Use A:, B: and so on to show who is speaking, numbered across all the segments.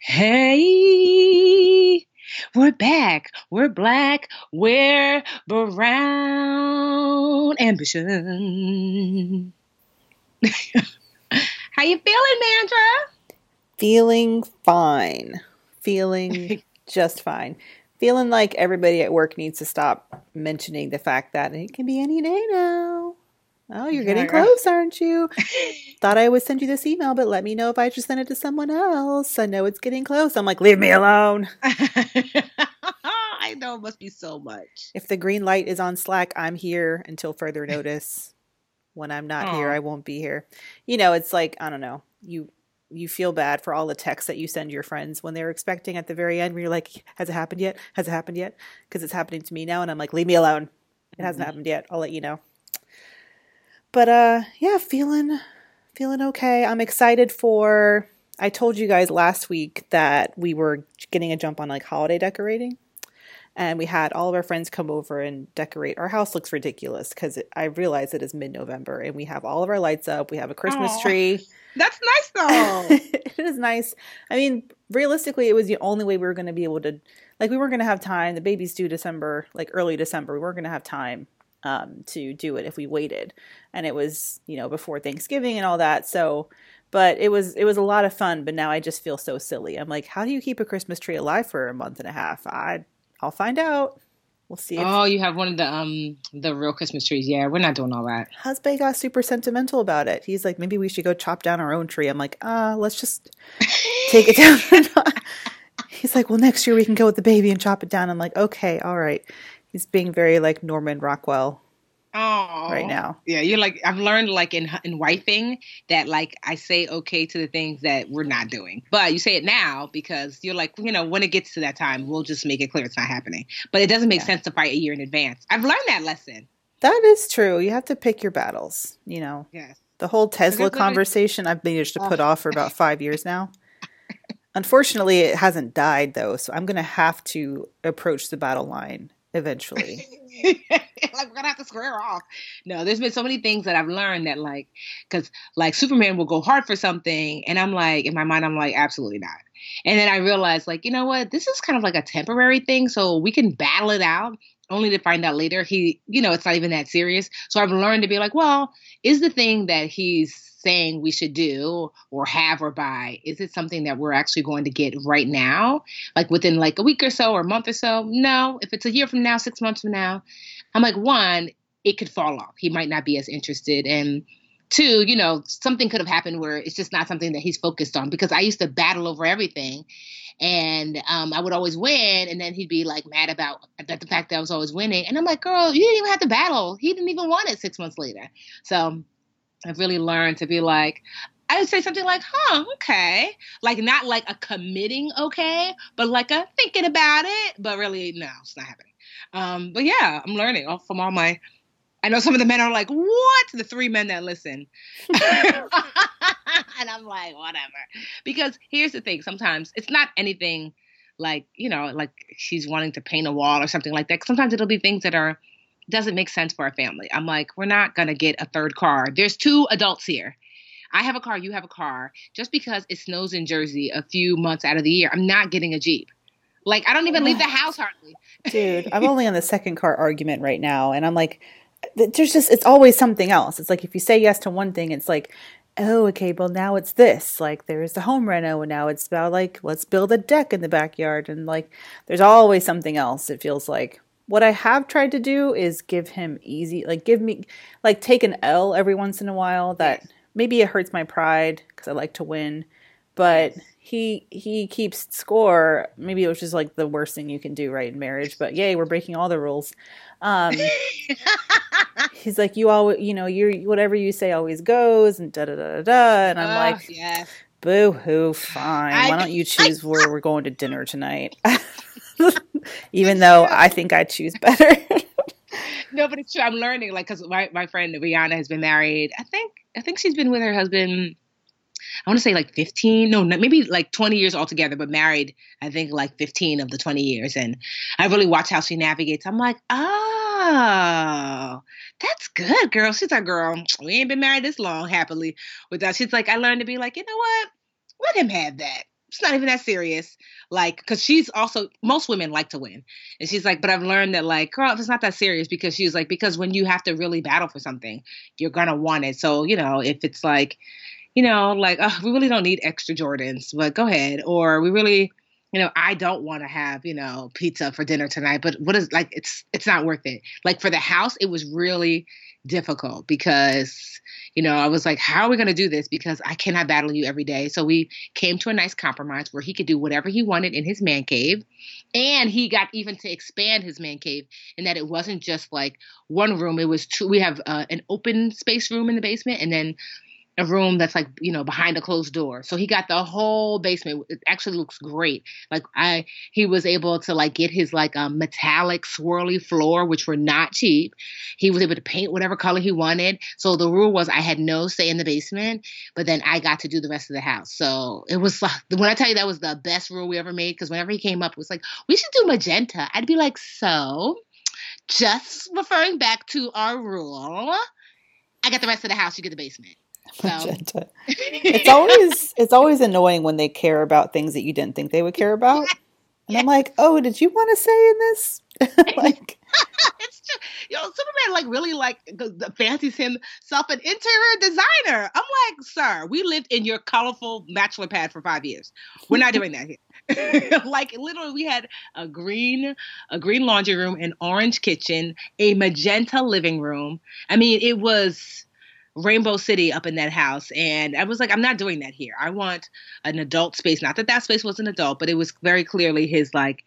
A: Hey. We're back. We're black. We're brown ambition. How you feeling, Mandra?
B: Feeling fine. Feeling just fine. Feeling like everybody at work needs to stop mentioning the fact that it can be any day now. Oh, you're getting close, aren't you? Thought I would send you this email, but let me know if I just send it to someone else. I know it's getting close. I'm like, leave me alone.
A: I know it must be so much.
B: If the green light is on Slack, I'm here until further notice. when I'm not Aww. here, I won't be here. You know, it's like, I don't know. You you feel bad for all the texts that you send your friends when they're expecting at the very end where you're like, has it happened yet? Has it happened yet? Because it's happening to me now and I'm like, leave me alone. It hasn't mm-hmm. happened yet. I'll let you know. But uh yeah, feeling feeling okay. I'm excited for I told you guys last week that we were getting a jump on like holiday decorating. And we had all of our friends come over and decorate. Our house looks ridiculous because I realize it is mid November and we have all of our lights up. We have a Christmas Aww, tree.
A: That's nice though.
B: it is nice. I mean, realistically, it was the only way we were going to be able to, like, we weren't going to have time. The baby's due December, like early December. We weren't going to have time um, to do it if we waited. And it was, you know, before Thanksgiving and all that. So, but it was it was a lot of fun. But now I just feel so silly. I'm like, how do you keep a Christmas tree alive for a month and a half? I I'll find out. We'll see.
A: oh, you have one of the um the real Christmas trees. Yeah, we're not doing all that.
B: Husband got super sentimental about it. He's like, maybe we should go chop down our own tree. I'm like, ah, uh, let's just take it down. He's like, well, next year we can go with the baby and chop it down. I'm like, okay, all right. He's being very like Norman Rockwell
A: Oh,
B: right now.
A: Yeah, you're like I've learned like in in wifing that like I say okay to the things that we're not doing, but you say it now because you're like you know when it gets to that time we'll just make it clear it's not happening. But it doesn't make yeah. sense to fight a year in advance. I've learned that lesson.
B: That is true. You have to pick your battles. You know.
A: Yes.
B: The whole Tesla conversation I've managed to put oh. off for about five years now. Unfortunately, it hasn't died though, so I'm going to have to approach the battle line eventually.
A: like we're gonna have to square off. No, there's been so many things that I've learned that like, because like Superman will go hard for something, and I'm like, in my mind, I'm like, absolutely not. And then I realized, like, you know what? This is kind of like a temporary thing, so we can battle it out. Only to find out later he, you know, it's not even that serious. So I've learned to be like, well, is the thing that he's saying we should do or have or buy? Is it something that we're actually going to get right now? Like within like a week or so or a month or so? No. If it's a year from now six months from now i'm like one it could fall off. He might not be as interested. And two you know something could have happened where it's just not something that he's focused on because i used to battle over everything. And um, I would always win, and then he'd be like mad about that the fact that I was always winning, and I'm like, girl, you didn't even have to battle. He didn't even want it six months later. So I've really learned to be like, I would say something like, huh, okay. Like not like a committing okay, but like a thinking about it, but really, no, it's not happening. Um, but yeah, I'm learning all, from all my I know some of the men are like, what? The three men that listen. and I'm like, whatever. Because here's the thing, sometimes it's not anything like, you know, like she's wanting to paint a wall or something like that. Sometimes it'll be things that are doesn't make sense for our family. I'm like, we're not going to get a third car. There's two adults here. I have a car, you have a car. Just because it snows in Jersey a few months out of the year, I'm not getting a Jeep. Like, I don't even leave the house hardly.
B: Dude, I'm only on the second car argument right now. And I'm like, there's just it's always something else. It's like if you say yes to one thing, it's like, oh, okay, well now it's this. Like there's the home reno, and now it's about like let's build a deck in the backyard, and like there's always something else. It feels like what I have tried to do is give him easy, like give me, like take an L every once in a while. That yes. maybe it hurts my pride because I like to win, but he he keeps score. Maybe it was just like the worst thing you can do, right, in marriage. But yay, we're breaking all the rules. Um, he's like, you always, you know, you're whatever you say always goes, and da da da da da. And I'm oh, like, yes. boo hoo, fine. I, Why don't you choose I, where we're going to dinner tonight? Even though I think I choose better.
A: no, but it's true. I'm learning, like, because my, my friend Rihanna has been married. I think I think she's been with her husband I want to say like 15, no, maybe like 20 years altogether, but married, I think like 15 of the 20 years. And I really watch how she navigates. I'm like, oh, that's good, girl. She's our girl. We ain't been married this long, happily. Without, she's like, I learned to be like, you know what? Let him have that. It's not even that serious. Like, because she's also, most women like to win. And she's like, but I've learned that, like, girl, it's not that serious because she's like, because when you have to really battle for something, you're going to want it. So, you know, if it's like, you know, like, oh, we really don't need extra Jordans, but go ahead. Or we really, you know, I don't want to have, you know, pizza for dinner tonight, but what is like it's it's not worth it. Like for the house, it was really difficult because, you know, I was like, how are we gonna do this? Because I cannot battle you every day. So we came to a nice compromise where he could do whatever he wanted in his man cave. And he got even to expand his man cave in that it wasn't just like one room. It was two. We have uh, an open space room in the basement, and then a room that's like you know behind a closed door. So he got the whole basement. It actually looks great. Like i he was able to like get his like um, metallic swirly floor which were not cheap. He was able to paint whatever color he wanted. So the rule was i had no say in the basement but then i got to do the rest of the house. So it was like when i tell you that was the best rule we ever made because whenever he came up it was like we should do magenta. I'd be like so just referring back to our rule i got the rest of the house you get the basement
B: magenta. it's always it's always annoying when they care about things that you didn't think they would care about. And I'm like, oh, did you want to say in this? like,
A: it's just, you know, Superman like really like fancies himself an interior designer. I'm like, sir, we lived in your colorful bachelor pad for five years. We're not doing that here. like literally, we had a green, a green laundry room, an orange kitchen, a magenta living room. I mean, it was Rainbow City up in that house. And I was like, I'm not doing that here. I want an adult space. Not that that space was an adult, but it was very clearly his like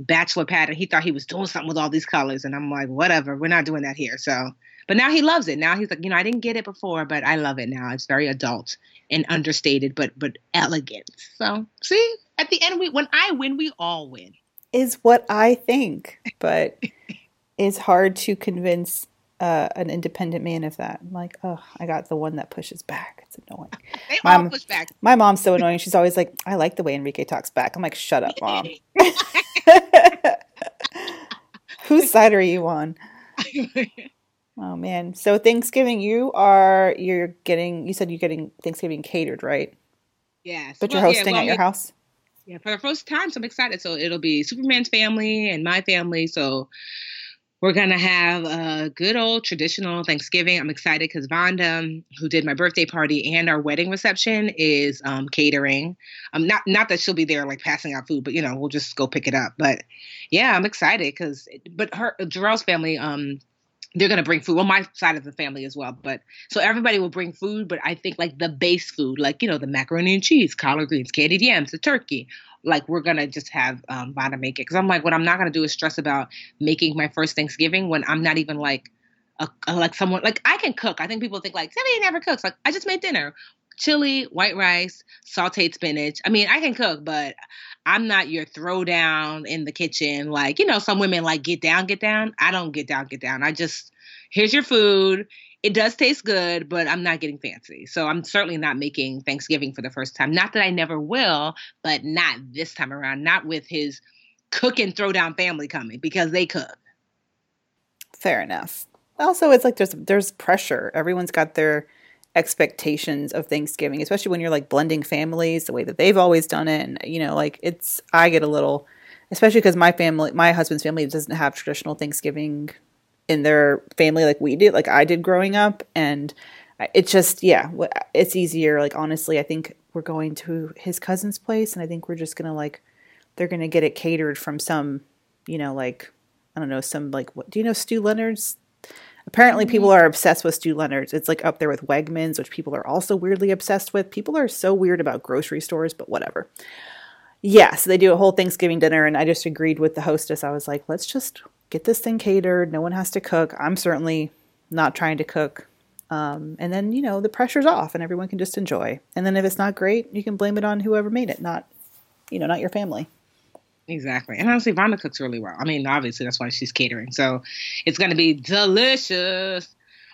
A: bachelor pad. And he thought he was doing something with all these colors. And I'm like, whatever, we're not doing that here. So, but now he loves it. Now he's like, you know, I didn't get it before, but I love it now. It's very adult and understated, but but elegant. So see, at the end, we when I win, we all win.
B: Is what I think, but it's hard to convince uh, an independent man of that. I'm like, oh, I got the one that pushes back. It's annoying.
A: they my, all push back.
B: My mom's so annoying. She's always like, I like the way Enrique talks back. I'm like, shut up, mom. Whose side are you on? oh man. So Thanksgiving, you are you're getting. You said you're getting Thanksgiving catered, right?
A: Yes.
B: But you're hosting yeah, well, at your house.
A: Yeah, for the first time, so I'm excited. So it'll be Superman's family and my family. So we're going to have a good old traditional Thanksgiving. I'm excited because Vonda, who did my birthday party and our wedding reception, is um, catering. Um, not not that she'll be there like passing out food, but you know we'll just go pick it up. But yeah, I'm excited because. But her Jarrell's family, um, they're gonna bring food. Well, my side of the family as well. But so everybody will bring food. But I think like the base food, like you know the macaroni and cheese, collard greens, candied yams, the turkey, like we're gonna just have um Vonda make it because I'm like what I'm not gonna do is stress about making my first Thanksgiving when I'm not even like a, a like someone like I can cook. I think people think like Debbie never cooks. Like I just made dinner, chili, white rice, sautéed spinach. I mean I can cook, but I'm not your throwdown in the kitchen. Like you know some women like get down, get down. I don't get down, get down. I just here's your food it does taste good, but I'm not getting fancy. So I'm certainly not making Thanksgiving for the first time. Not that I never will, but not this time around. Not with his cook and throw down family coming because they cook.
B: Fair enough. Also, it's like there's there's pressure. Everyone's got their expectations of Thanksgiving, especially when you're like blending families the way that they've always done it. And you know, like it's I get a little, especially because my family, my husband's family doesn't have traditional Thanksgiving in their family like we did, like I did growing up. And it's just, yeah, it's easier. Like, honestly, I think we're going to his cousin's place and I think we're just going to like, they're going to get it catered from some, you know, like, I don't know, some like, what do you know, Stew Leonard's? Apparently, mm-hmm. people are obsessed with Stew Leonard's. It's like up there with Wegmans, which people are also weirdly obsessed with. People are so weird about grocery stores, but whatever. Yeah, so they do a whole Thanksgiving dinner, and I just agreed with the hostess. I was like, let's just get this thing catered. No one has to cook. I'm certainly not trying to cook. Um, and then, you know, the pressure's off and everyone can just enjoy. And then if it's not great, you can blame it on whoever made it, not, you know, not your family.
A: Exactly. And honestly, Vonda cooks really well. I mean, obviously, that's why she's catering. So it's going to be delicious.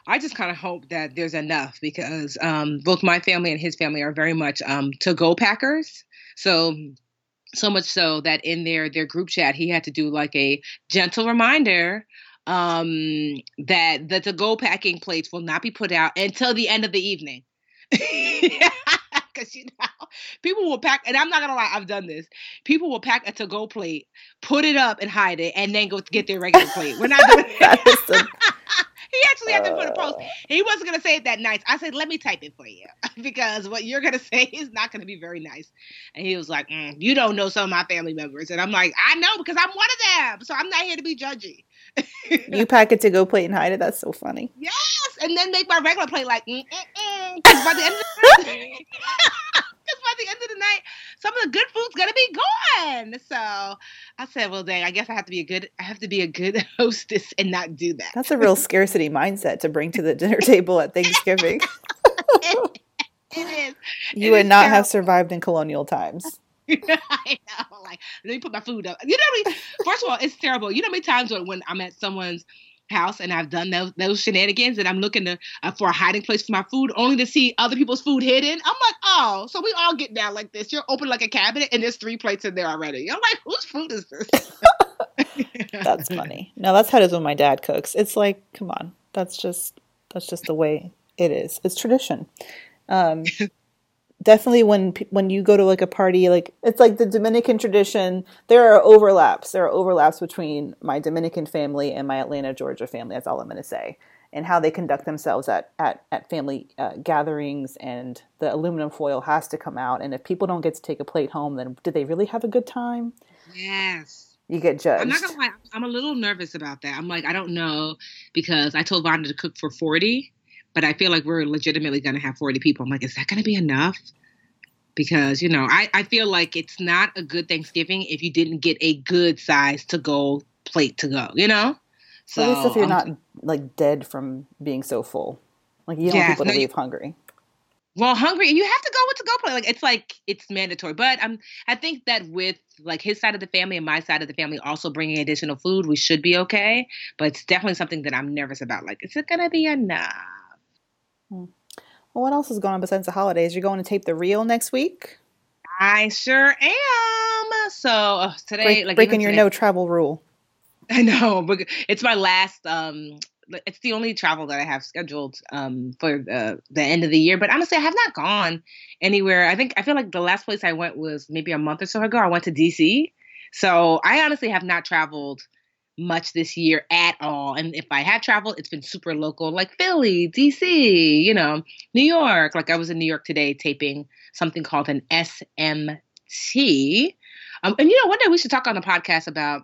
A: I just kind of hope that there's enough because um, both my family and his family are very much um, to go packers. So so much so that in their their group chat he had to do like a gentle reminder um that that the to go packing plates will not be put out until the end of the evening. Because you know people will pack and i'm not gonna lie i've done this. People will pack a to-go plate put it up and hide it and then go get their regular plate. We're not doing that he actually had to put a post. Uh. He wasn't gonna say it that nice. I said, "Let me type it for you because what you're gonna say is not gonna be very nice." And he was like, mm, "You don't know some of my family members," and I'm like, "I know because I'm one of them, so I'm not here to be judgy."
B: you pack it to go plate and hide it. That's so funny.
A: Yes, and then make my regular plate like, mm, mm, mm, by the end of the by the end of the night, some of the good food's gonna be gone. So I said, well, dang, I guess I have to be a good, I have to be a good hostess and not do that.
B: That's a real scarcity mindset to bring to the dinner table at Thanksgiving.
A: it, it is.
B: You it would is not terrible. have survived in colonial times.
A: I know. Like, let me put my food up. You know, I mean? first of all, it's terrible. You know how many times when, when I'm at someone's house and I've done those, those shenanigans and I'm looking to, uh, for a hiding place for my food only to see other people's food hidden. I'm like, oh, so we all get down like this. You're open like a cabinet and there's three plates in there already. I'm like, whose food is this?
B: that's funny. No, that's how it is when my dad cooks. It's like, come on, that's just that's just the way it is. It's tradition. Um, definitely when when you go to like a party like it's like the dominican tradition there are overlaps there are overlaps between my dominican family and my atlanta georgia family that's all i'm going to say and how they conduct themselves at at, at family uh, gatherings and the aluminum foil has to come out and if people don't get to take a plate home then did they really have a good time
A: yes
B: you get judged.
A: I'm not gonna lie, I'm a little nervous about that. I'm like, I don't know because I told Vonda to cook for 40, but I feel like we're legitimately going to have 40 people. I'm like, is that going to be enough? Because, you know, I, I feel like it's not a good Thanksgiving if you didn't get a good size to go plate to go, you know?
B: So, At least if you're um, not like dead from being so full. Like you don't yeah, want people to no, leave hungry.
A: Well, hungry, you have to go with to go plate. Like it's like it's mandatory. But I'm I think that with like his side of the family and my side of the family also bringing additional food, we should be okay. But it's definitely something that I'm nervous about. Like, is it gonna be enough?
B: Well, what else is going on besides the holidays? You're going to tape the Real next week.
A: I sure am. So uh, today,
B: Break,
A: like
B: breaking your
A: today,
B: no travel rule.
A: I know, but it's my last. um It's the only travel that I have scheduled um for the the end of the year. But honestly, I have not gone anywhere. I think I feel like the last place I went was maybe a month or so ago. I went to DC. So I honestly have not traveled much this year at all. And if I have traveled, it's been super local, like Philly, DC, you know, New York. Like I was in New York today taping something called an SMT. Um, and you know, one day we should talk on the podcast about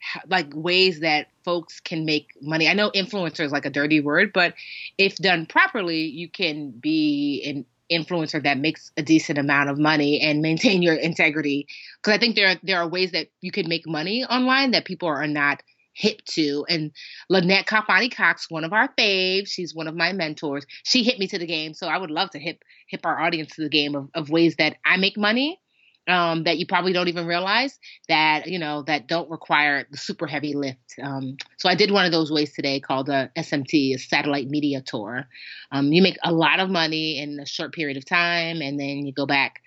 A: how, like ways that folks can make money. I know influencer is like a dirty word, but if done properly, you can be an influencer that makes a decent amount of money and maintain your integrity because i think there are, there are ways that you can make money online that people are not hip to and Lynnette Khalfani-Cox one of our faves she's one of my mentors she hit me to the game so i would love to hip hip our audience to the game of, of ways that i make money um, that you probably don't even realize that you know that don't require the super heavy lift. Um, so I did one of those ways today called a SMT, a satellite media tour. Um, you make a lot of money in a short period of time, and then you go back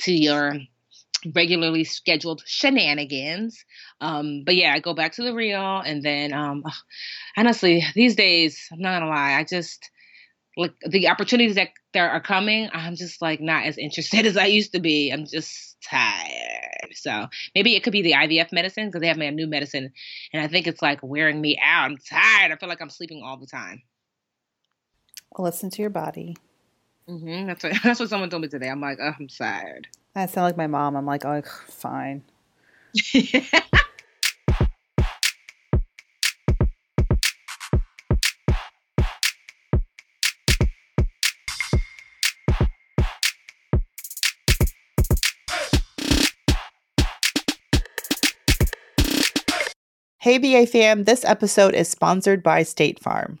A: to your regularly scheduled shenanigans. Um, but yeah, I go back to the real, and then um, honestly, these days, I'm not gonna lie, I just like the opportunities that that are coming, I'm just like not as interested as I used to be. I'm just tired. So maybe it could be the IVF medicine because they have my new medicine, and I think it's like wearing me out. I'm tired. I feel like I'm sleeping all the time.
B: Listen to your body.
A: Mm-hmm. That's what that's what someone told me today. I'm like, oh, I'm tired.
B: I sound like my mom. I'm like, oh, fine.
C: Hey, BA fam, this episode is sponsored by State Farm.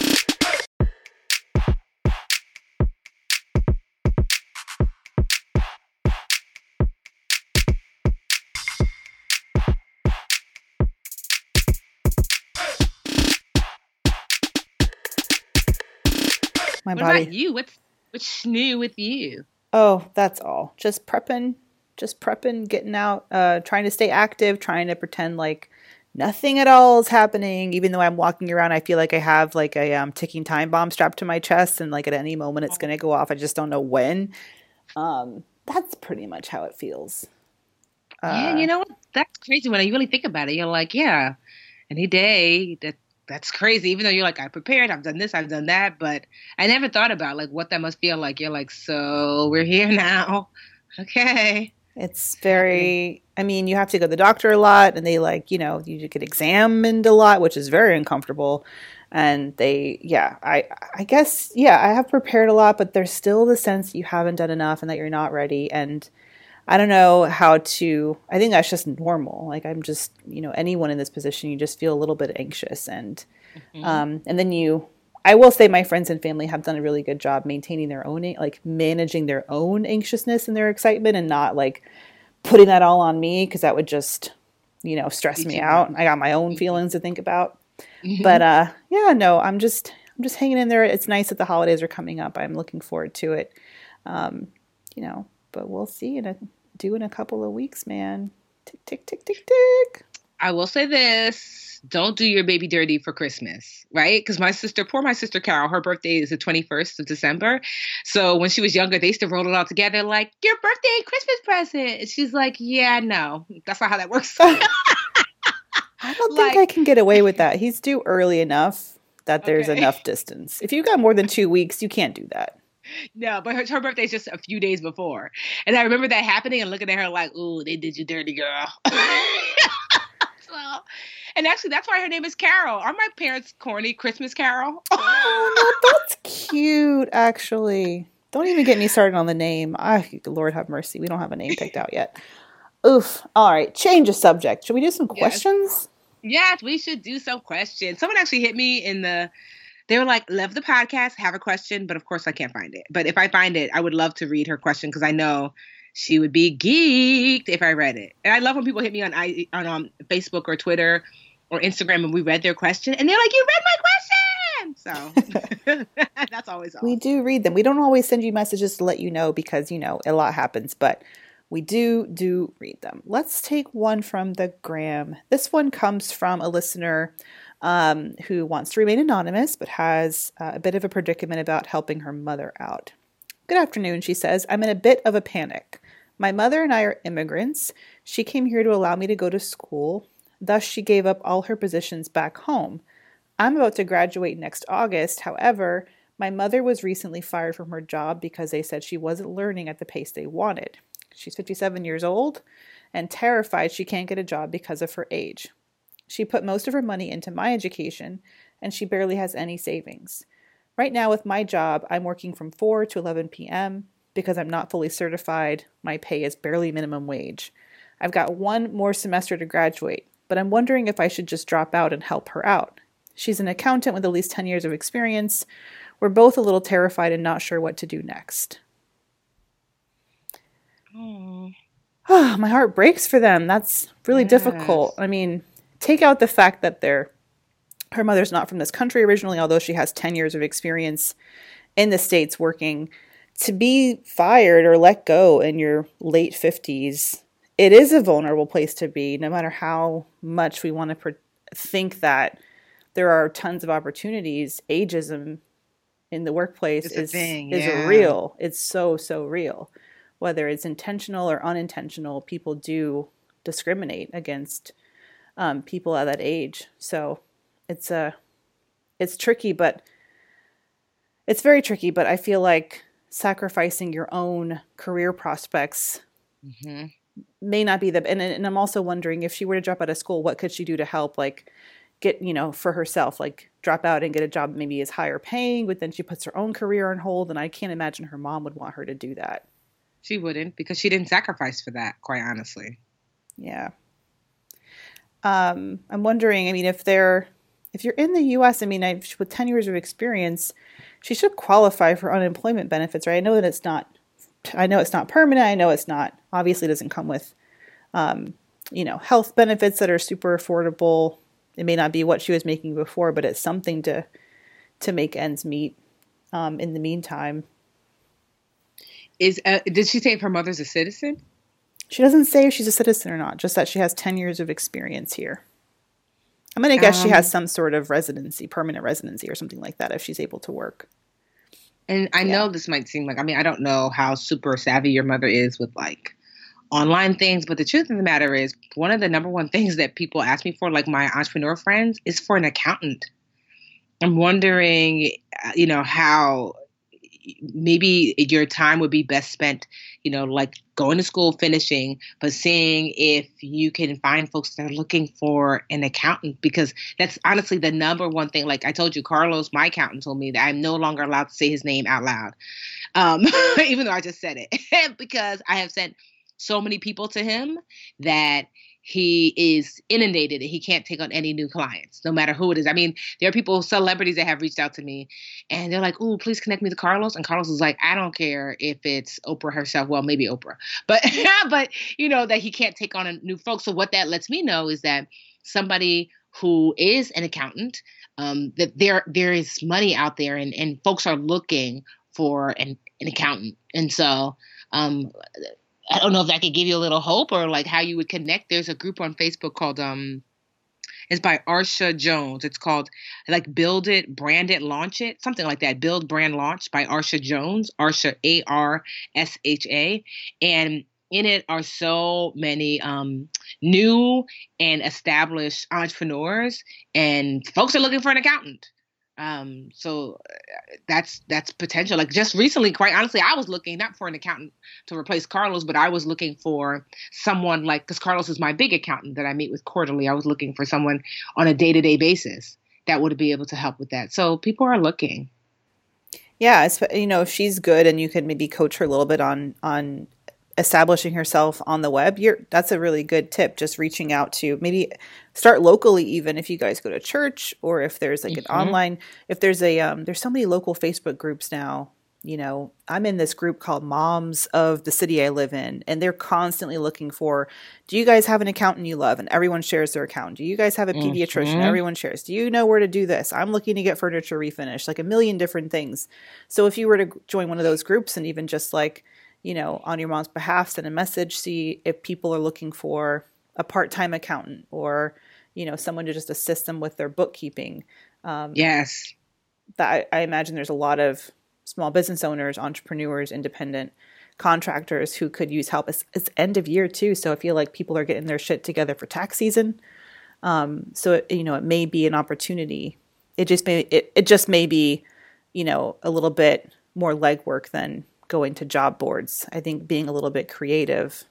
B: My
A: what
B: body.
A: about you? What's what's new with you?
B: Oh, that's all. Just prepping, just prepping, getting out, uh, trying to stay active, trying to pretend like nothing at all is happening. Even though I'm walking around, I feel like I have like a um, ticking time bomb strapped to my chest, and like at any moment it's going to go off. I just don't know when. Um, that's pretty much how it feels.
A: yeah,
B: Uh,
A: you know what? That's crazy when you really think about it. You're like, yeah, any day that that's crazy. Even though you're like, I prepared, I've done this, I've done that, but I never thought about like what that must feel like. You're like, so we're here now. Okay.
B: It's very, I mean, you have to go to the doctor a lot and they like, you know, you get examined a lot, which is very uncomfortable. And they, yeah, I, I guess, yeah, I have prepared a lot, but there's still the sense you haven't done enough and that you're not ready. And I don't know how to, I think that's just normal. Like I'm just, you know, anyone in this position, you just feel a little bit anxious and, um, and then you, I will say my friends and family have done a really good job maintaining their own, like managing their own anxiousness and their excitement and not like putting that all on me because that would just, you know, stress me out. I got my own feelings to think about.
A: Mhm.
B: But uh yeah, no, I'm just I'm just hanging in there. It's nice that the holidays are coming up. I'm looking forward to it. Um, you know, but we'll see in a do in a couple of weeks, man. Tick tick tick tick tick.
A: I will say this don't do your baby dirty for Christmas, right? Because my sister, poor my sister Carol, her birthday is the 21st of December. So when she was younger, they used to roll it all together like, your birthday Christmas present. And she's like, yeah, no, that's not how that works.
B: I don't think
A: Like-
B: I can get away with that. He's due early enough that there's
A: Okay.
B: enough distance. If you got more than two weeks, you can't do that.
A: No, but her, her birthday is just a few days before. And I remember that happening and looking at her like, ooh, they did you dirty, girl. so, and actually, that's why her name is Carol. Are my parents corny Christmas Carol?
B: Oh no, that's cute. Actually, don't even get me started on the name. I, Lord have mercy, we don't have a name picked out yet. Oof. All right, change of subject. Should we do some
A: Yes.
B: questions?
A: Yes, we should do some questions. Someone actually hit me in the. They were like, "Love the podcast, have a question," but of course I can't find it. But if I find it, I would love to read her question because I know she would be geeked if I read it. And I love when people hit me on I on um, Facebook or Twitter or Instagram and we read their question and they're like, "You read my question!" So that's always awesome.
B: We do read them. We don't always send you messages to let you know because you know a lot happens, but we do do read them. Let's take one from the gram. This one comes from a listener um, who wants to remain anonymous but has uh, a bit of a predicament about helping her mother out. Good afternoon, she says. I'm in a bit of a panic. My mother and I are immigrants. She came here to allow me to go to school. Thus, she gave up all her positions back home. I'm about to graduate next August. However, my mother was recently fired from her job because they said she wasn't learning at the pace they wanted. She's 57 years old and terrified she can't get a job because of her age. She put most of her money into my education and she barely has any savings. Right now, with my job, I'm working from 4 to 11 p.m. because I'm not fully certified. My pay is barely minimum wage. I've got one more semester to graduate, but I'm wondering if I should just drop out and help her out. She's an accountant with at least 10 years of experience. We're both a little terrified and not sure what to do next. Oh. my heart breaks for them. That's really yes. difficult. I mean, take out the fact that they're her mother's not from this country originally, although she has 10 years of experience in the States working. To be fired or let go in your late 50s, it is a vulnerable place to be, no matter how much we want to pre- think that there are tons of opportunities. Ageism in the workplace it's is, thing, yeah. is real. It's so, so real. Whether it's intentional or unintentional, people do discriminate against um, people at that age. So it's a uh, it's tricky, but it's very tricky. But I feel like sacrificing your own career prospects mm-hmm. may not be the. And, and I'm also wondering if she were to drop out of school, what could she do to help? Like get you know for herself like drop out and get a job maybe is higher paying but then she puts her own career on hold and i can't imagine her mom would want her to do that
A: she wouldn't because she didn't sacrifice for that quite honestly
B: yeah um i'm wondering i mean if they're if you're in the us i mean I, with 10 years of experience she should qualify for unemployment benefits right i know that it's not i know it's not permanent i know it's not obviously doesn't come with um, you know health benefits that are super affordable it may not be what she was making before, but it's something to to make ends meet. Um, in the meantime,
A: is uh, did she say if her mother's a citizen?
B: She doesn't say if she's a citizen or not. Just that she has ten years of experience here. I'm gonna guess um, she has um, some sort of residency, permanent residency, or something like that if she's able to work.
A: And I yeah. know this might seem like I mean I don't know how super savvy your mother is with like online things. But the truth of the matter is, one of the number one things that people ask me for, like my entrepreneur friends, is for an accountant. I'm wondering, uh, you know, how maybe your time would be best spent, you know, like going to school, finishing, but seeing if you can find folks that are looking for an accountant because that's honestly the number one thing. Like I told you, Carlos, my accountant, told me that I'm no longer allowed to say his name out loud, um, even though I just said it because I have sent so many people to him that he is inundated and he can't take on any new clients, no matter who it is. I mean, there are people, celebrities that have reached out to me and they're like, "Oh, please connect me to Carlos." And Carlos is like, "I don't care if it's Oprah herself. Well, maybe Oprah, but but you know that he can't take on a new folks. So what that lets me know is that somebody who is an accountant, um, that there there is money out there and and folks are looking for an, an accountant, and so um, I don't know if that could give you a little hope or like how you would connect. There's a group on Facebook called um it's by Arsha Jones. It's called like Build It, Brand It, Launch It, something like that. Build, Brand, Launch by Arsha Jones. Arsha A R S H A. And in it are so many um, new and established entrepreneurs, and folks are looking for an accountant. Um, so uh, that's that's potential. Like just recently, quite honestly, I was looking not for an accountant to replace Carlos, but I was looking for someone like because Carlos is my big accountant that I meet with quarterly. I was looking for someone on a day to day basis that would be able to help with that. So people are looking.
B: Yeah, you know, if she's good and you could maybe coach her a little bit on on establishing herself on the web you're that's a really good tip just reaching out to maybe start locally even if you guys go to church or if there's like mm-hmm. an online if there's a um, there's so many local facebook groups now you know i'm in this group called moms of the city i live in and they're constantly looking for do you guys have an accountant you love? And everyone shares their account. Do you guys have a pediatrician? Mm-hmm. everyone shares do you know where to do this? I'm looking to get furniture refinished like a million different things. So if you were to join one of those groups and even just like you know, on your mom's behalf, send a message, see if people are looking for a part-time accountant or, you know, someone to just assist them with their bookkeeping.
A: Um, yes.
B: That I, I imagine there's a lot of small business owners, entrepreneurs, independent contractors who could use help. It's, it's end of year too, so I feel like people are getting their shit together for tax season. Um, so it, you know, it may be an opportunity. It just may it, it just may be, you know, a little bit more legwork than going to job boards. I think being a little bit creative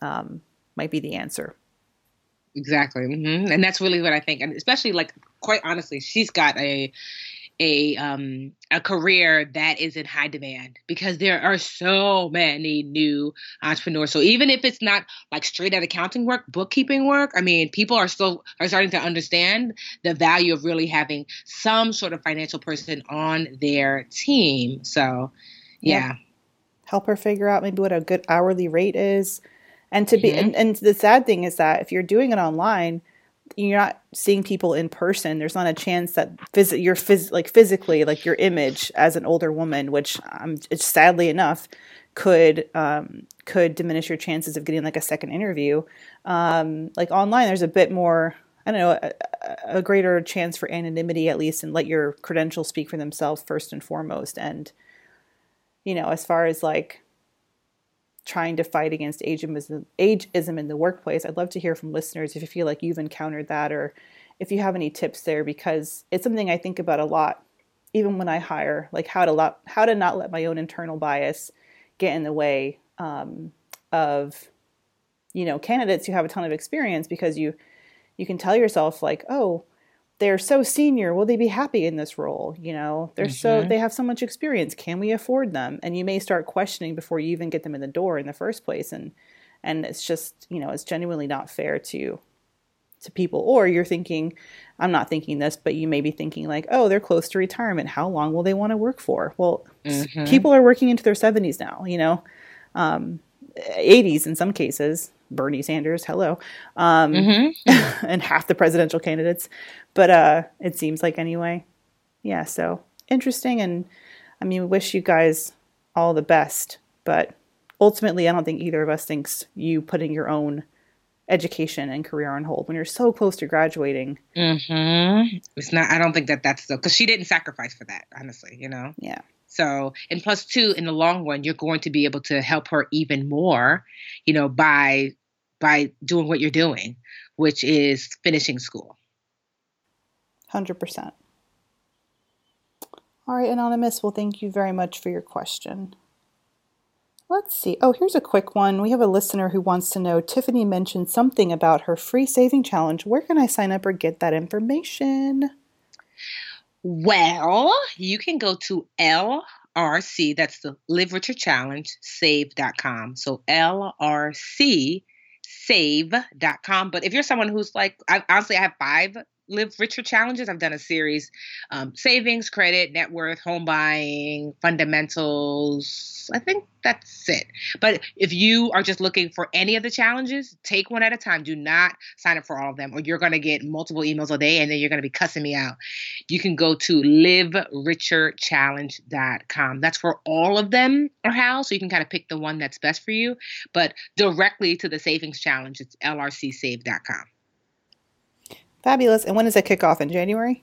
B: um, might be the answer.
A: Exactly, mm-hmm. and that's really what I think. And especially like, quite honestly, she's got a a um a career that is in high demand because there are so many new entrepreneurs. So even if it's not like straight out accounting work, bookkeeping work, I mean, people are still are starting to understand the value of really having some sort of financial person on their team. So, yeah.
B: Help her figure out maybe what a good hourly rate is. And to be mm-hmm. and, and the sad thing is that if you're doing it online, you're not seeing people in person there's not a chance that phys- you're phys- like physically like your image as an older woman which um, it's sadly enough could um, could diminish your chances of getting like a second interview um, like online there's a bit more i don't know a, a greater chance for anonymity at least and let your credentials speak for themselves first and foremost and you know as far as like trying to fight against ageism, ageism in the workplace. I'd love to hear from listeners if you feel like you've encountered that or if you have any tips there because it's something I think about a lot even when I hire, like how to lot, how to not let my own internal bias get in the way um, of you know candidates who have a ton of experience because you you can tell yourself like oh they're so senior will they be happy in this role? You know they're mm-hmm. so they have so much experience. Can we afford them? And you may start questioning before you even get them in the door in the first place. And and it's just you know it's genuinely not fair to to people. Or you're thinking i'm not thinking this but you may be thinking like oh they're close to retirement. How long will they want to work for? Well mm-hmm. people are working into their 70s now you know um, 80s in some cases Bernie Sanders, hello, um, mm-hmm. and half the presidential candidates. But uh, it seems like anyway, yeah. So interesting, and I mean, wish you guys all the best. But ultimately, I don't think either of us thinks you putting your own education and career on hold when you're so close to graduating.
A: Mm-hmm. It's not. I don't think that that's the because she didn't sacrifice for that. Honestly, you know.
B: Yeah.
A: So, and plus two, in the long run, you're going to be able to help her even more, you know, by by doing what you're doing, which is finishing school.
B: 100%. All right, Anonymous. Well, thank you very much for your question. Let's see. Oh, here's a quick one. We have a listener who wants to know Tiffany mentioned something about her free saving challenge. Where can I sign up or get that information?
A: Well, you can go to LRC, that's the Live Richer Challenge, save.com. So LRC save.com. But if you're someone who's like, I, honestly, I have five live richer challenges. I've done a series um, savings, credit, net worth, home buying, fundamentals. I think that's it. But if you are just looking for any of the challenges, take one at a time. Do not sign up for all of them, or you're going to get multiple emails a day and then you're going to be cussing me out. You can go to livericherchallenge.com. That's where all of them are housed. So you can kind of pick the one that's best for you. But directly to the savings challenge, it's lrcsave.com.
B: Fabulous. And when does it kick off in January?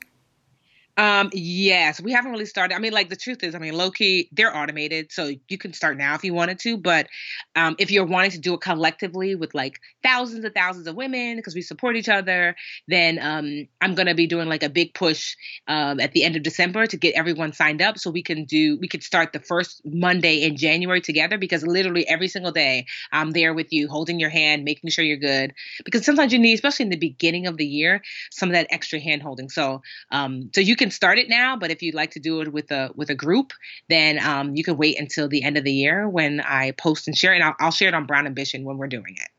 A: Um, yes, we haven't really started. I mean, like the truth is, I mean, low key, they're automated, so you can start now if you wanted to. But um, if you're wanting to do it collectively with like thousands and thousands of women, because we support each other, then um, I'm gonna be doing like a big push um, at the end of December to get everyone signed up, so we can do we could start the first Monday in January together. Because literally every single day, I'm there with you, holding your hand, making sure you're good. Because sometimes you need, especially in the beginning of the year, some of that extra hand holding. So, um, so you can start it now, but if you'd like to do it with a with a group, then um, you can wait until the end of the year when I post and share it. And I'll, I'll share it on Brown Ambition when we're doing it.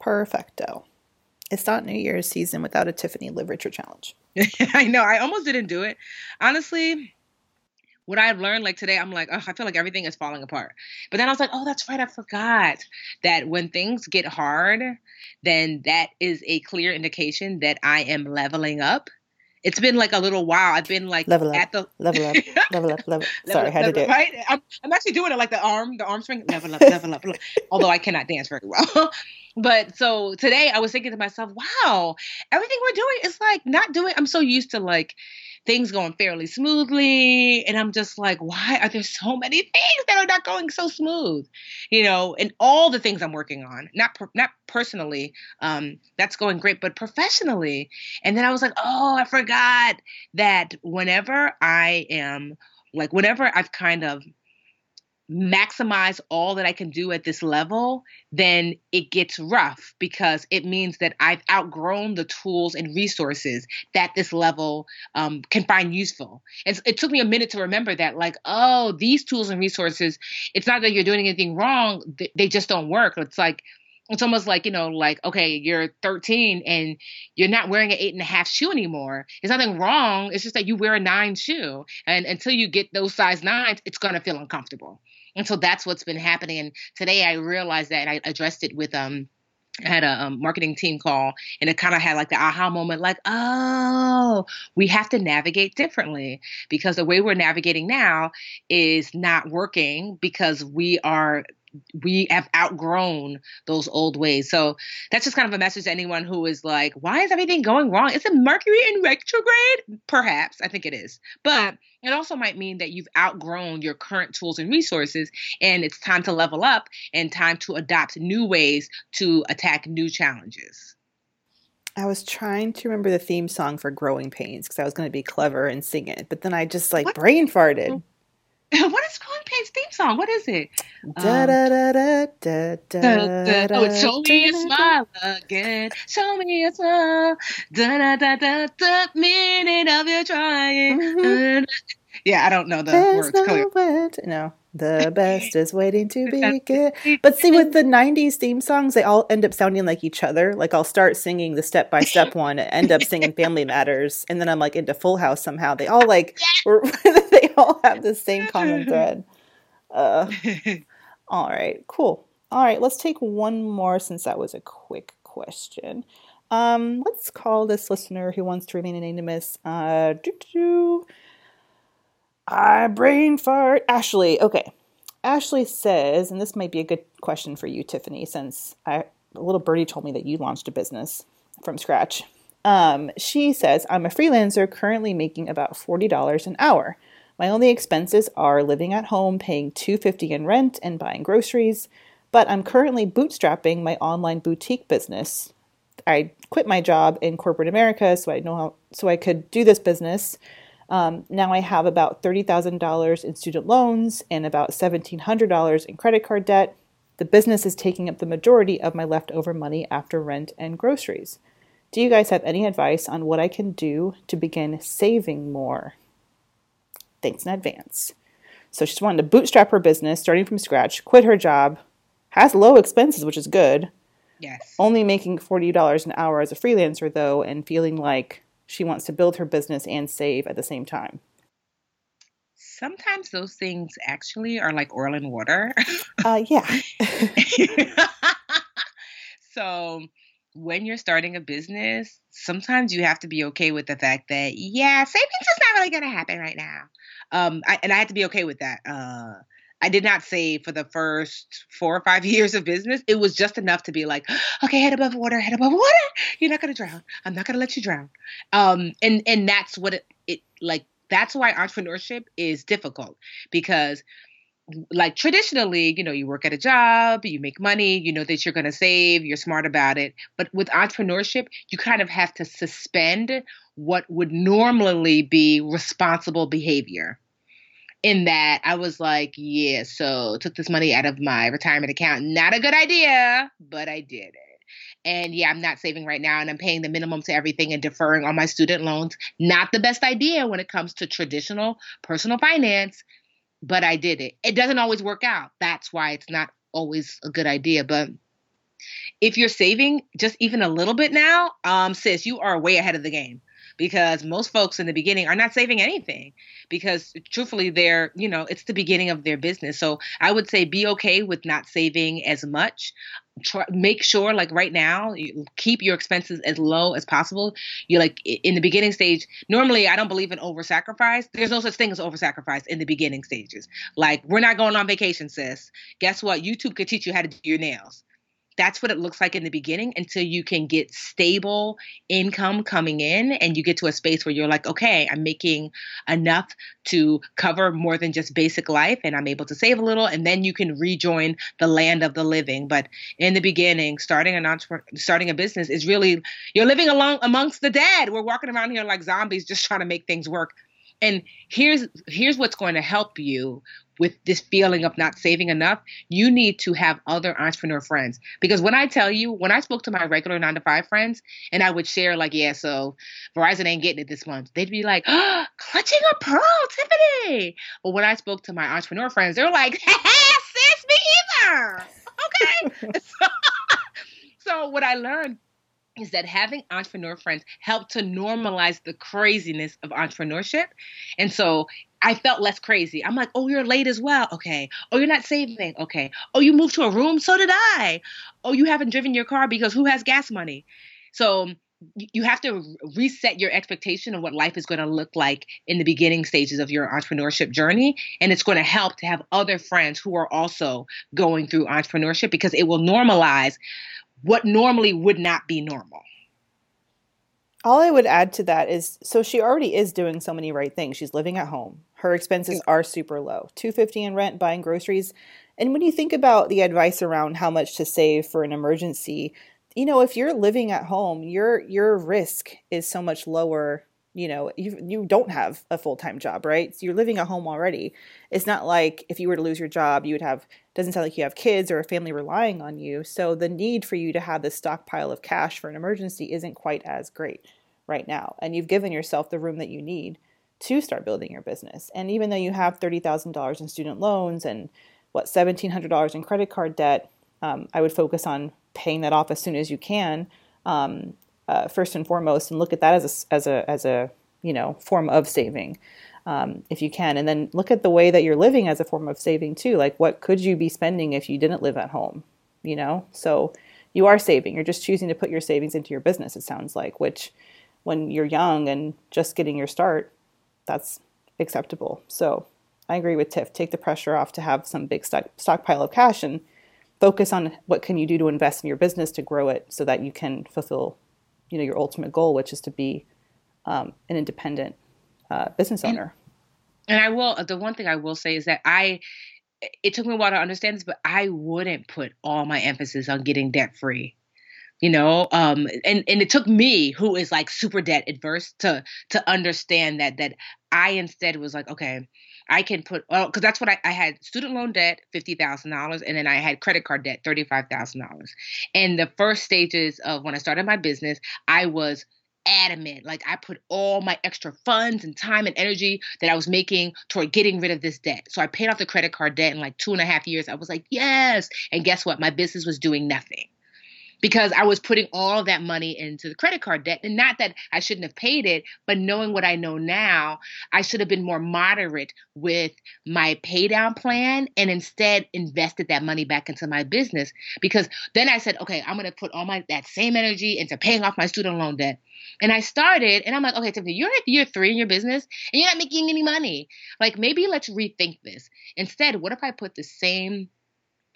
B: Perfecto. It's not New Year's season without a Tiffany Live Richer challenge.
A: I know. I almost didn't do it. Honestly, what I've learned like today, I'm like, oh, I feel like everything is falling apart. But then I was like, oh, that's right. I forgot that when things get hard, then that is a clear indication that I am leveling up it's been like a little while. I've been like
B: level up, at the level up, level up, level. Sorry, how to do it.
A: Right, I'm, I'm actually doing it like the arm, the arm swing, level up, level up. Although I cannot dance very well, but so today I was thinking to myself, wow, everything we're doing is like not doing. I'm so used to like things going fairly smoothly. And I'm just like, why are there so many things that are not going so smooth? You know, and all the things I'm working on, not not personally, um, that's going great, but professionally. And then I was like, oh, I forgot that whenever I am like, whenever I've kind of maximize all that I can do at this level, then it gets rough because it means that I've outgrown the tools and resources that this level um, can find useful. And it took me a minute to remember that, like, oh, these tools and resources, it's not that you're doing anything wrong, they just don't work. It's like, it's almost like you know like okay you're 13 and you're not wearing an eight and a half shoe anymore there's nothing wrong it's just that you wear a nine shoe and until you get those size nines it's going to feel uncomfortable and so that's what's been happening. And today i realized that and i addressed it with um I had a um, marketing team call and it kind of had like the aha moment like oh we have to navigate differently because the way we're navigating now is not working because we are we have outgrown those old ways. So that's just kind of a message to anyone who is like, why is everything going wrong? Is it Mercury in retrograde? Perhaps. I think it is. But it also might mean that you've outgrown your current tools and resources, and it's time to level up and time to adopt new ways to attack new challenges.
B: I was trying to remember the theme song for Growing Pains because I was going to be clever and sing it, but then I just like what? brain farted. Oh.
A: what is Growing Pains theme song? What is it? Da da da da da da. Oh, show me a smile again. Show me a smile. Da da da da da. Minute of you trying. Mm-hmm. Yeah, I don't know the There's words.
B: No, no. The best is waiting to begin. But see, with the 90s theme songs, they all end up sounding like each other. Like, I'll start singing the step by step one, end up singing Family Matters, and then I'm like into Full House somehow. They all like, they all have the same common thread. Uh, all right, cool. All right, let's take one more since that was a quick question. Um, let's call this listener who wants to remain anonymous. Uh. I brain fart. Ashley. Okay. Ashley says, and this might be a good question for you, Tiffany, since I, a little birdie told me that you launched a business from scratch. Um, she says, I'm a freelancer currently making about $40 an hour. My only expenses are living at home, paying 250 in rent, and buying groceries. But I'm currently bootstrapping my online boutique business. I quit my job in corporate America so I know how, so I could do this business um, now I have about $30,000 in student loans and about $1,700 in credit card debt. The business is taking up the majority of my leftover money after rent and groceries. Do you guys have any advice on what I can do to begin saving more? Thanks in advance. So she's wanting to bootstrap her business, starting from scratch, quit her job, has low expenses, which is good.
A: Yes.
B: Only making $40 an hour as a freelancer, though, and feeling like she wants to build her business and save at the same time.
A: Sometimes those things actually are like oil and water.
B: uh, yeah.
A: so when you're starting a business, sometimes you have to be okay with the fact that, yeah, savings is not really going to happen right now. Um, I, and I had to be okay with that. Uh, I did not save for the first four or five years of business. It was just enough to be like, okay, head above water, head above water. You're not gonna drown. I'm not gonna let you drown. Um, and and that's what it, it like. That's why entrepreneurship is difficult because like traditionally, you know, you work at a job, you make money, you know that you're going to save, you're smart about it. But with entrepreneurship, you kind of have to suspend what would normally be responsible behavior in that I was like, yeah, so took this money out of my retirement account. Not a good idea, but I did it. And yeah, I'm not saving right now and I'm paying the minimum to everything and deferring all my student loans. Not the best idea when it comes to traditional personal finance, but I did it. It doesn't always work out. That's why it's not always a good idea. But if you're saving just even a little bit now, um, sis, you are way ahead of the game because most folks in the beginning are not saving anything because truthfully they're you know it's the beginning of their business. So i would say be okay with not saving as much. Try, make sure like right now you keep your expenses as low as possible. You're like in the beginning stage normally i don't believe in over sacrifice there's no such thing as over sacrifice in the beginning stages. Like we're not going on vacation sis. Guess what? Youtube could teach you how to do your nails that's what it looks like in the beginning until you can get stable income coming in and you get to a space where you're like, okay, I'm making enough to cover more than just basic life and I'm able to save a little and then you can rejoin the land of the living. But in the beginning, starting an entrepreneur, starting a business is really you're living along amongst the dead. We're walking around here like zombies just trying to make things work And here's here's what's going to help you with this feeling of not saving enough, you need to have other entrepreneur friends. Because when I tell you, when I spoke to my regular nine to five friends and I would share, like, yeah, so Verizon ain't getting it this month, they'd be like, oh, clutching a pearl, Tiffany. But when I spoke to my entrepreneur friends, they're like, sis, me either. Okay. so, so what I learned is that having entrepreneur friends help to normalize the craziness of entrepreneurship. And so I felt less crazy. I'm like, oh, you're late as well. Okay. Oh, you're not saving. Okay. Oh, you moved to a room. So did I. Oh, you haven't driven your car because who has gas money? So you have to reset your expectation of what life is going to look like in the beginning stages of your entrepreneurship journey. And it's going to help to have other friends who are also going through entrepreneurship because it will normalize what normally would not be normal.
B: All I would add to that is so she already is doing so many right things. She's living at home. Her expenses are super low. 250 in rent, buying groceries. And when you think about the advice around how much to save for an emergency, you know, if you're living at home, your your risk is so much lower you know you you don't have a full-time job right? So you're living at home already. It's not like if you were to lose your job you would have doesn't sound like you have kids or a family relying on you. So the need for you to have this stockpile of cash for an emergency isn't quite as great right now. And you've given yourself the room that you need to start building your business. And even though you have $30000 in student loans and what $1700 in credit card debt um, i would focus on paying that off as soon as you can. Um, uh, first and foremost and look at that as a, as a, as a you know, form of saving. Um, if you can. And then look at the way that you're living as a form of saving too. Like, what could you be spending if you didn't live at home? You know, so you are saving. You're just choosing to put your savings into your business, it sounds like, which when you're young and just getting your start, that's acceptable. So I agree with Tiff. Take the pressure off to have some big stock, stockpile of cash and focus on what can you do to invest in your business to grow it so that you can fulfill you know your ultimate goal, which is to be um, an independent uh, business owner.
A: And, and I will. The one thing I will say is that I. It took me a while to understand this, but I wouldn't put all my emphasis on getting debt free you know um and and it took me who is like super debt adverse to to understand that that i instead was like okay i can put oh, well because that's what I, I had student loan debt $50000 and then i had credit card debt $35000 and the first stages of when i started my business i was adamant. Like I put all my extra funds and time and energy that I was making toward getting rid of this debt. So I paid off the credit card debt in like two and a half years. I was like, yes. And guess what? My business was doing nothing because I was putting all that money into the credit card debt. And not that I shouldn't have paid it, but knowing what I know now, I should have been more moderate with my pay down plan and instead invested that money back into my business. Because then I said, okay, I'm gonna put all my that same energy into paying off my student loan debt. And I started and I'm like, okay, Tiffany, you're at year three in your business and you're not making any money. Like maybe let's rethink this. Instead, what if I put the same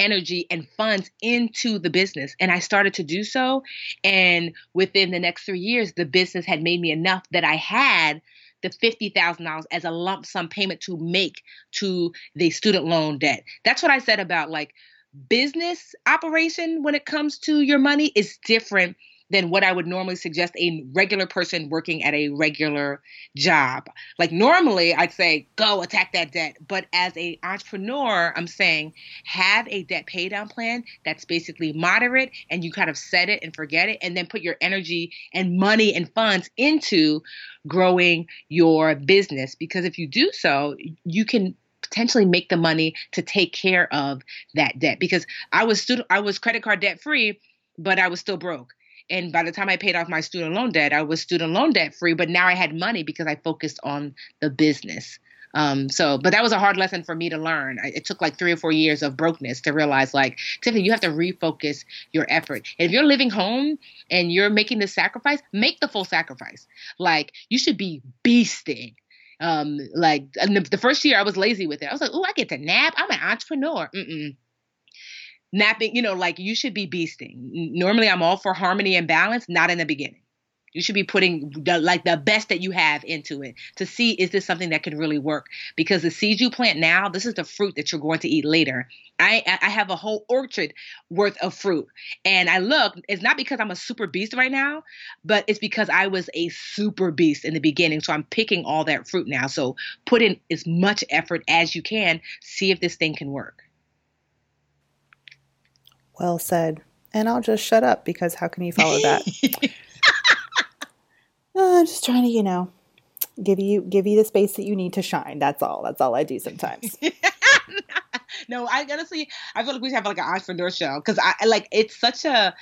A: energy and funds into the business. And I started to do so. And within the next three years, the business had made me enough that I had the $50,000 as a lump sum payment to make to the student loan debt. That's what I said about like business operation when it comes to your money is different than what I would normally suggest a regular person working at a regular job. Like normally I'd say go attack that debt, but as a entrepreneur, I'm saying have a debt pay down plan that's basically moderate and you kind of set it and forget it and then put your energy and money and funds into growing your business. Because if you do so, you can potentially make the money to take care of that debt. Because I was student I was credit card debt free but I was still broke and by the time I paid off my student loan debt, I was student loan debt free, but now I had money because I focused on the business. Um, so, but that was a hard lesson for me to learn. It took like three or four years of brokenness to realize, like, Tiffany, you have to refocus your effort. And if you're living home and you're making this sacrifice, make the full sacrifice. Like, you should be beasting. Um, like the, the first year I was lazy with it. I was like, oh, I get to nap. I'm an entrepreneur. Mm-mm napping, you know, like you should be beasting. Normally I'm all for harmony and balance, not in the beginning. You should be putting the, like the best that you have into it to see is this something that can really work. Because the seeds you plant now, this is the fruit that you're going to eat later. I I have a whole orchard worth of fruit, and I look. It's not because I'm a super beast right now, but it's because I was a super beast in the beginning. So I'm picking all that fruit now. So put in as much effort as you can. See if this thing can work.
B: Well said. And I'll just shut up because how can you follow that? uh, I'm just trying to, you know, give you give you the space that you need to shine. That's all. That's all I do sometimes.
A: no, I honestly, I feel like we have like an entrepreneur show because I like it's such a.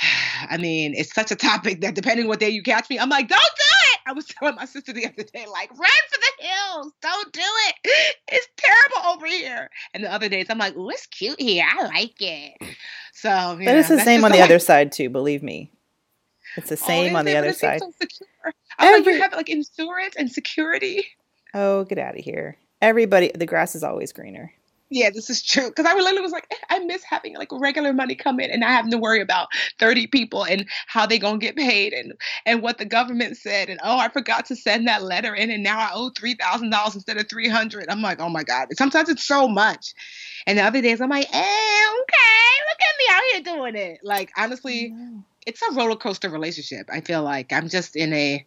A: I mean, it's such a topic that depending what day you catch me, I'm like, don't do it. I was telling my sister the other day, like, run for the hills. Don't do it. It's terrible over here. And the other days, I'm like, oh, it's cute here. I like it. So,
B: but know, it's the same on the other side too. Believe me, it's the oh, same oh, on the other side. So
A: I'm Every- like, you have like insurance and security.
B: Oh, get out of here! Everybody, the grass is always greener
A: yeah, this is true. Because I literally was like, eh, I miss having like regular money come in, and I have to worry about thirty people and how they gonna get paid, and and what the government said, and oh, I forgot to send that letter in, and now I owe three thousand dollars instead of three hundred. I'm like, oh my god. Sometimes it's so much, and the other days I'm like, eh, okay, look at me out here doing it. Like honestly, it's a roller coaster relationship. I feel like I'm just in a,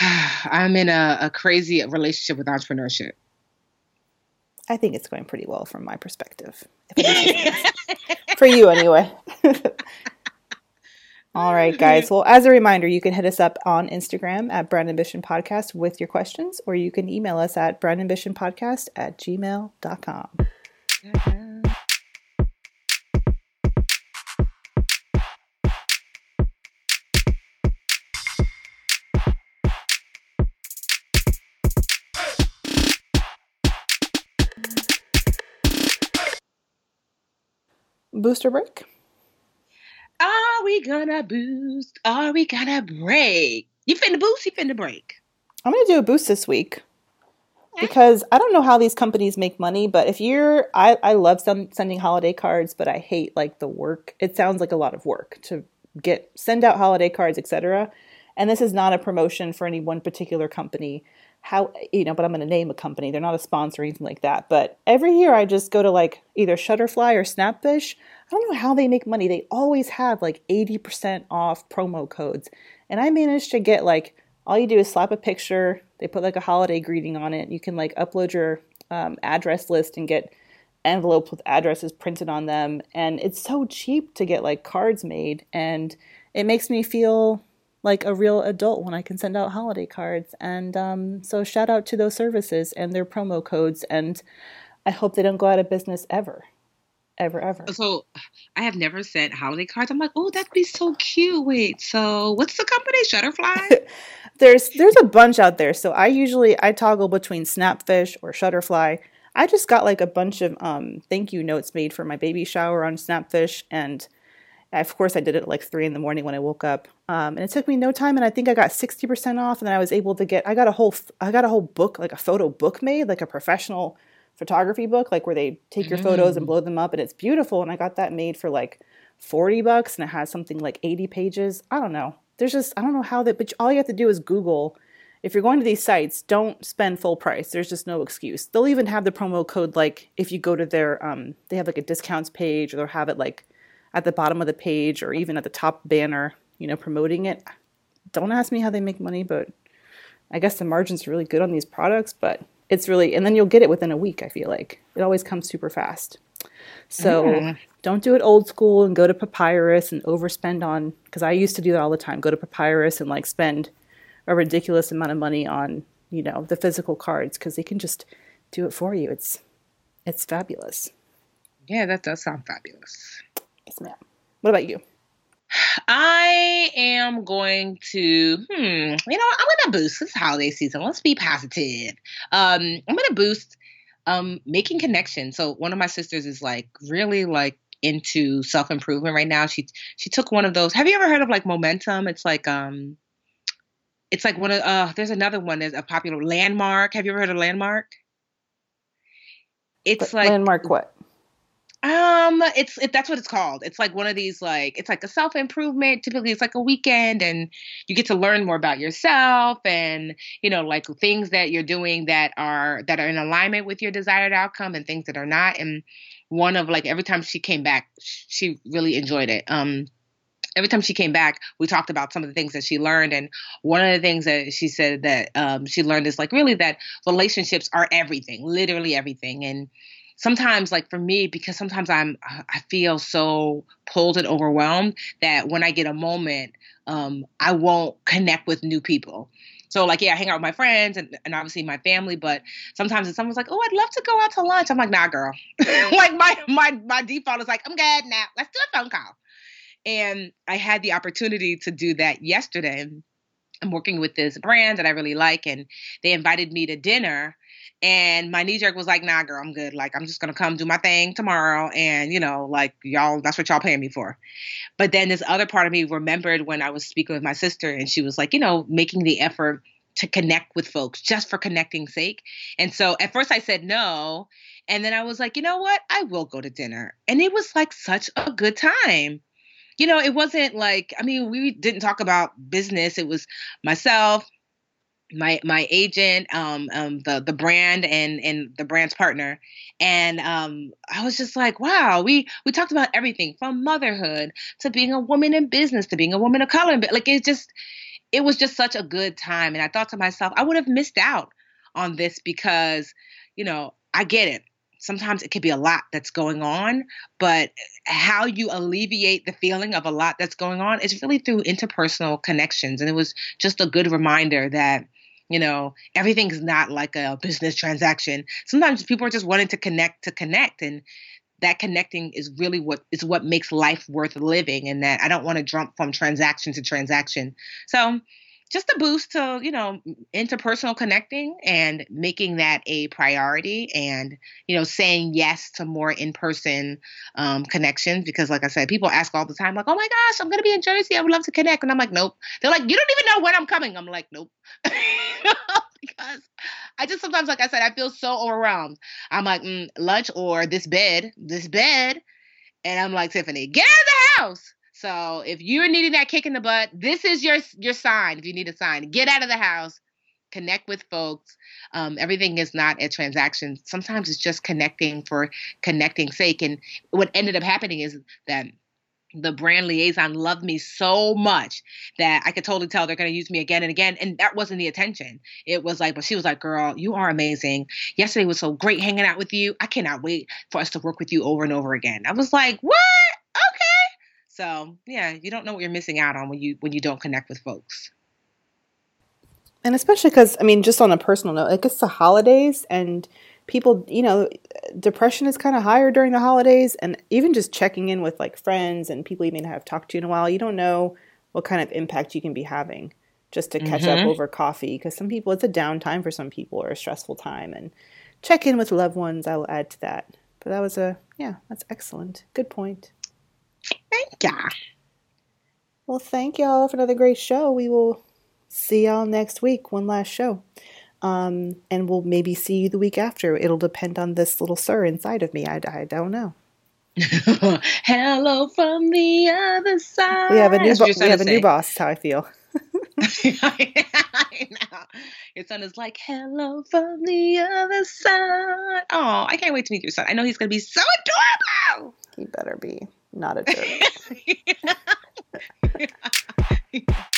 A: I'm in a, a crazy relationship with entrepreneurship.
B: I think it's going pretty well from my perspective. For you, anyway. All right, guys. Well, as a reminder, you can hit us up on Instagram at Brown Ambition Podcast with your questions, or you can email us at brownambitionpodcast at gmail.com. booster break?
A: Are we gonna boost? Are we gonna break? You finna boost? You finna break?
B: I'm gonna do a boost this week because I don't know how these companies make money, but if you're, I, I love some, sending holiday cards, but I hate like the work. It sounds like a lot of work to get send out holiday cards, etc. And this is not a promotion for any one particular company how you know but i'm going to name a company. They're not a sponsor or anything like that. But every year i just go to like either shutterfly or snapfish. I don't know how they make money. They always have like 80% off promo codes. And i managed to get like all you do is slap a picture. They put like a holiday greeting on it. You can like upload your um, address list and get envelopes with addresses printed on them. And it's so cheap to get like cards made. And it makes me feel like a real adult when I can send out holiday cards. And um, so, shout out to those services and their promo codes. And I hope they don't go out of business ever. Ever, ever.
A: So, I have never sent holiday cards. I'm like, oh, that'd be so cute. Wait, so what's the company? Shutterfly?
B: there's there's a bunch out there. So I usually I toggle between Snapfish or Shutterfly. I just got like a bunch of um, thank you notes made for my baby shower on Snapfish, and of course, I did it at like three in the morning when I woke up, um, and it took me no time. And I think I got sixty percent off, and then I was able to get. I got a whole. I got a whole book, like a photo book made, like a professional photography book, like where they take your mm. photos and mm. blow them up, and it's beautiful. And I got that made for like forty bucks, and it has something like eighty pages. I don't know. There's just I don't know how that, but all you have to do is Google. If you're going to these sites, don't spend full price. There's just no excuse. They'll even have the promo code like if you go to their um, they have like a discounts page, or they'll have it like at the bottom of the page or even at the top banner, you know, promoting it. Don't ask me how they make money, but I guess the margins are really good on these products, but it's really, and then you'll get it within a week, I feel like. It always comes super fast. So mm. don't do it old school and go to Papyrus and overspend on, because I used to do that all the time go to Papyrus and like spend a ridiculous amount of money on, you know, the physical cards because they can just do it for you. It's, it's fabulous.
A: Yeah, that does sound fabulous.
B: What about you?
A: I am going to, hmm, you know, I'm going to boost this holiday season. Let's be positive. Um, I'm going to boost um, making connections. So one of my sisters is like really like into self improvement right now. She she took one of those. Have you ever heard of like Momentum? It's like um, it's like one of uh. There's another one. There's a popular Landmark. Have you ever heard of Landmark?
B: It's but like Landmark what?
A: Um, it's it, that's what it's called. It's like one of these like it's like a self improvement. Typically, it's like a weekend, and you get to learn more about yourself, and you know, like things that you're doing that are that are in alignment with your desired outcome, and things that are not. And one of like every time she came back, she really enjoyed it. Um, every time she came back, we talked about some of the things that she learned. And one of the things that she said that um, she learned is like really that relationships are everything, literally everything. And sometimes like for me because sometimes i'm i feel so pulled and overwhelmed that when i get a moment um, i won't connect with new people. So like yeah i hang out with my friends and, and obviously my family but sometimes if someone's like oh i'd love to go out to lunch. I'm like nah girl. Like my my my default is like i'm good now. Let's do a phone call. And i had the opportunity to do that yesterday. I'm working with this brand that i really like and they invited me to dinner and my knee jerk was like, nah, girl, I'm good. Like, I'm just going to come do my thing tomorrow. And, you know, like, y'all, that's what y'all paying me for. But then this other part of me remembered when I was speaking with my sister, and she was like, you know, making the effort to connect with folks just for connecting's sake. And so at first I said no. And then I was like, you know what? I will go to dinner. And it was like such a good time. You know, it wasn't like, I mean, we didn't talk about business. It was myself, my my agent, um, um, the the brand and and the brand's partner, and um, I was just like, wow, we we talked about everything from motherhood to being a woman in business to being a woman of color, like it just it was just such a good time, and I thought to myself, I would have missed out on this because, you know, I get it. Sometimes it could be a lot that's going on, but how you alleviate the feeling of a lot that's going on is really through interpersonal connections. And it was just a good reminder that you know everything's not like a business transaction. Sometimes people are just wanting to connect to connect and that connecting is really what is what makes life worth living and that i don't want to jump from transaction to transaction. So just a boost to you know interpersonal connecting and making that a priority and you know saying yes to more in-person um, connections because like i said people ask all the time like oh my gosh i'm to be in jersey i would love to connect and i'm like nope. They're like you don't even know when i'm coming. I'm like nope because i just sometimes like i said i feel so overwhelmed i'm like mm, lunch or this bed this bed and i'm like tiffany get out of the house so if you're needing that kick in the butt, this is your your sign. If you need a sign, get out of the house, connect with folks. Um, everything is not a transaction. Sometimes it's just connecting for connecting sake. And what ended up happening is that the brand liaison loved me so much that I could totally tell they're going to use me again and again. And that wasn't the intention. It was like, but she was like, girl, you are amazing. Yesterday was so great hanging out with you. I cannot wait for us to work with you over and over again. I was like, what? Okay. So yeah, you don't know what you're missing out on when you when you don't connect with folks.
B: And especially because I mean, just on a personal note, like it's the holidays and people, you know, depression is kind of higher during the holidays, and even just checking in with like friends and people you may not have talked to in a while, you don't know what kind of impact you can be having just to catch mm-hmm. up over coffee. Because some people, it's a downtime for some people or a stressful time, and check in with loved ones. I will add to that. But that was a yeah, that's excellent. Good point.
A: Thank ya.
B: Well, thank y'all for another great show. We will see y'all next week, one last show. Um, and we'll maybe see you the week after. It'll depend on this little sir inside of me. I, I don't know.
A: Hello from the other side.
B: We have a new, bo- we have a new boss. How I feel.
A: I know. Your son is like, "Hello from the other side." Oh, I can't wait to meet your son. I know he's going to be so adorable.
B: He better be not a jerk.